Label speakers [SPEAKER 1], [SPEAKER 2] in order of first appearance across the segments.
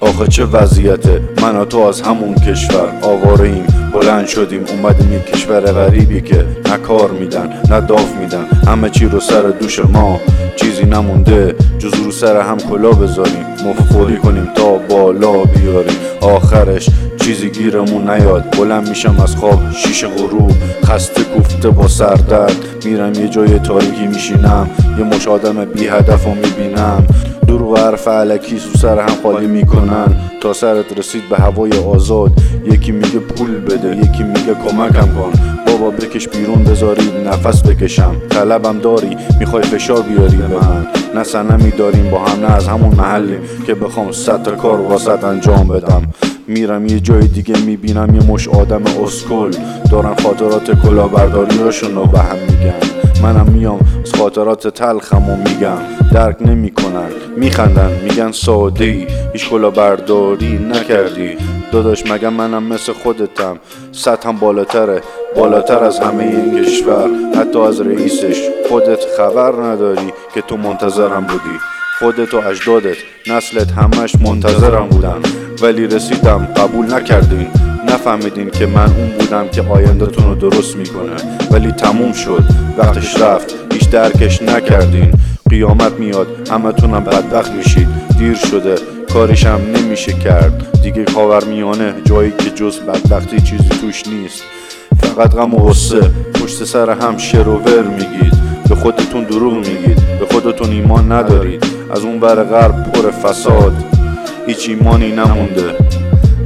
[SPEAKER 1] آخه چه وضعیته؟ من و تو از همون کشور آواره ایم بلند شدیم اومدیم یک کشور غریبی که نه کار میدن نه داف میدن. همه چی رو سر دوش ما. چیزی نمونده جز رو سر هم کلا بذاریم. مفخوری کنیم تا بالا بیاریم. آخرش چیزی گیرمون نیاد. بلند میشم از خواب شیش غروب. خسته کوفته با سردرد. میرم یه جای تاریکی میشینم. یه مش آدم بی هدف رو می‌بینم. حرف علکی سو سر هم خالی می‌کنن. تا سرت رسید به هوای آزاد. یکی میگه پول بده یکی میگه کمکم کن. بابا بکش بیرون بذاری نفس بکشم. طلبم داری می‌خوای فشار بیاری به من. نه سنمی داریم با هم نه از همون محلیم که بخوام سطر کار واسط انجام بدم. میرم یه جای دیگه می‌بینم یه مش آدم اسکل. دارن خاطرات کلاهبرداریاشون رو به هم میگن. منم میام از خاطرات تلخم و میگم. درک نمی‌کنن میخندن میگن ساده ای هیچ برداری نکردی. داداش مگه منم مثل خودتم؟ سطحم بالاتره. بالاتر از همه این کشور حتی از رئیسش. خودت خبر نداری که تو منتظرم بودی. خودت و اجدادت نسلت همش منتظرم بودن. ولی رسیدم قبول نکردین. نفهمیدین که من اون بودم که آیندهتون رو درست می‌کنه. ولی تموم شد. وقتش رفت. هیچ درکش نکردین. قیامت میاد. همتونم بدبخت میشید. دیر شده. کارشم نمیشه کرد. دیگه خاور میانه جایی که جز بدبختی چیزی توش نیست. فقط غم و غصه. پشت سر هم شروور میگید. به خودتون دروغ میگید. به خودتون ایمان ندارید. از اون بر غرب پر فساد. هیچ ایمانی نمونده.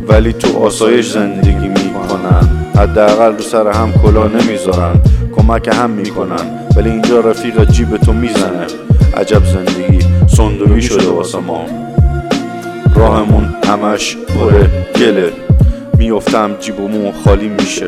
[SPEAKER 1] ولی تو آسایش زندگی می‌کنن. حداقل رو سر هم کلا نمی‌ذارن. کمک هم می‌کنن. ولی اینجا رفیق جیب تو می‌زنه. عجب زندگی. صندوقی شده واسه ما. راهمون همش پر گله. میفتم جیبمون خالی میشه.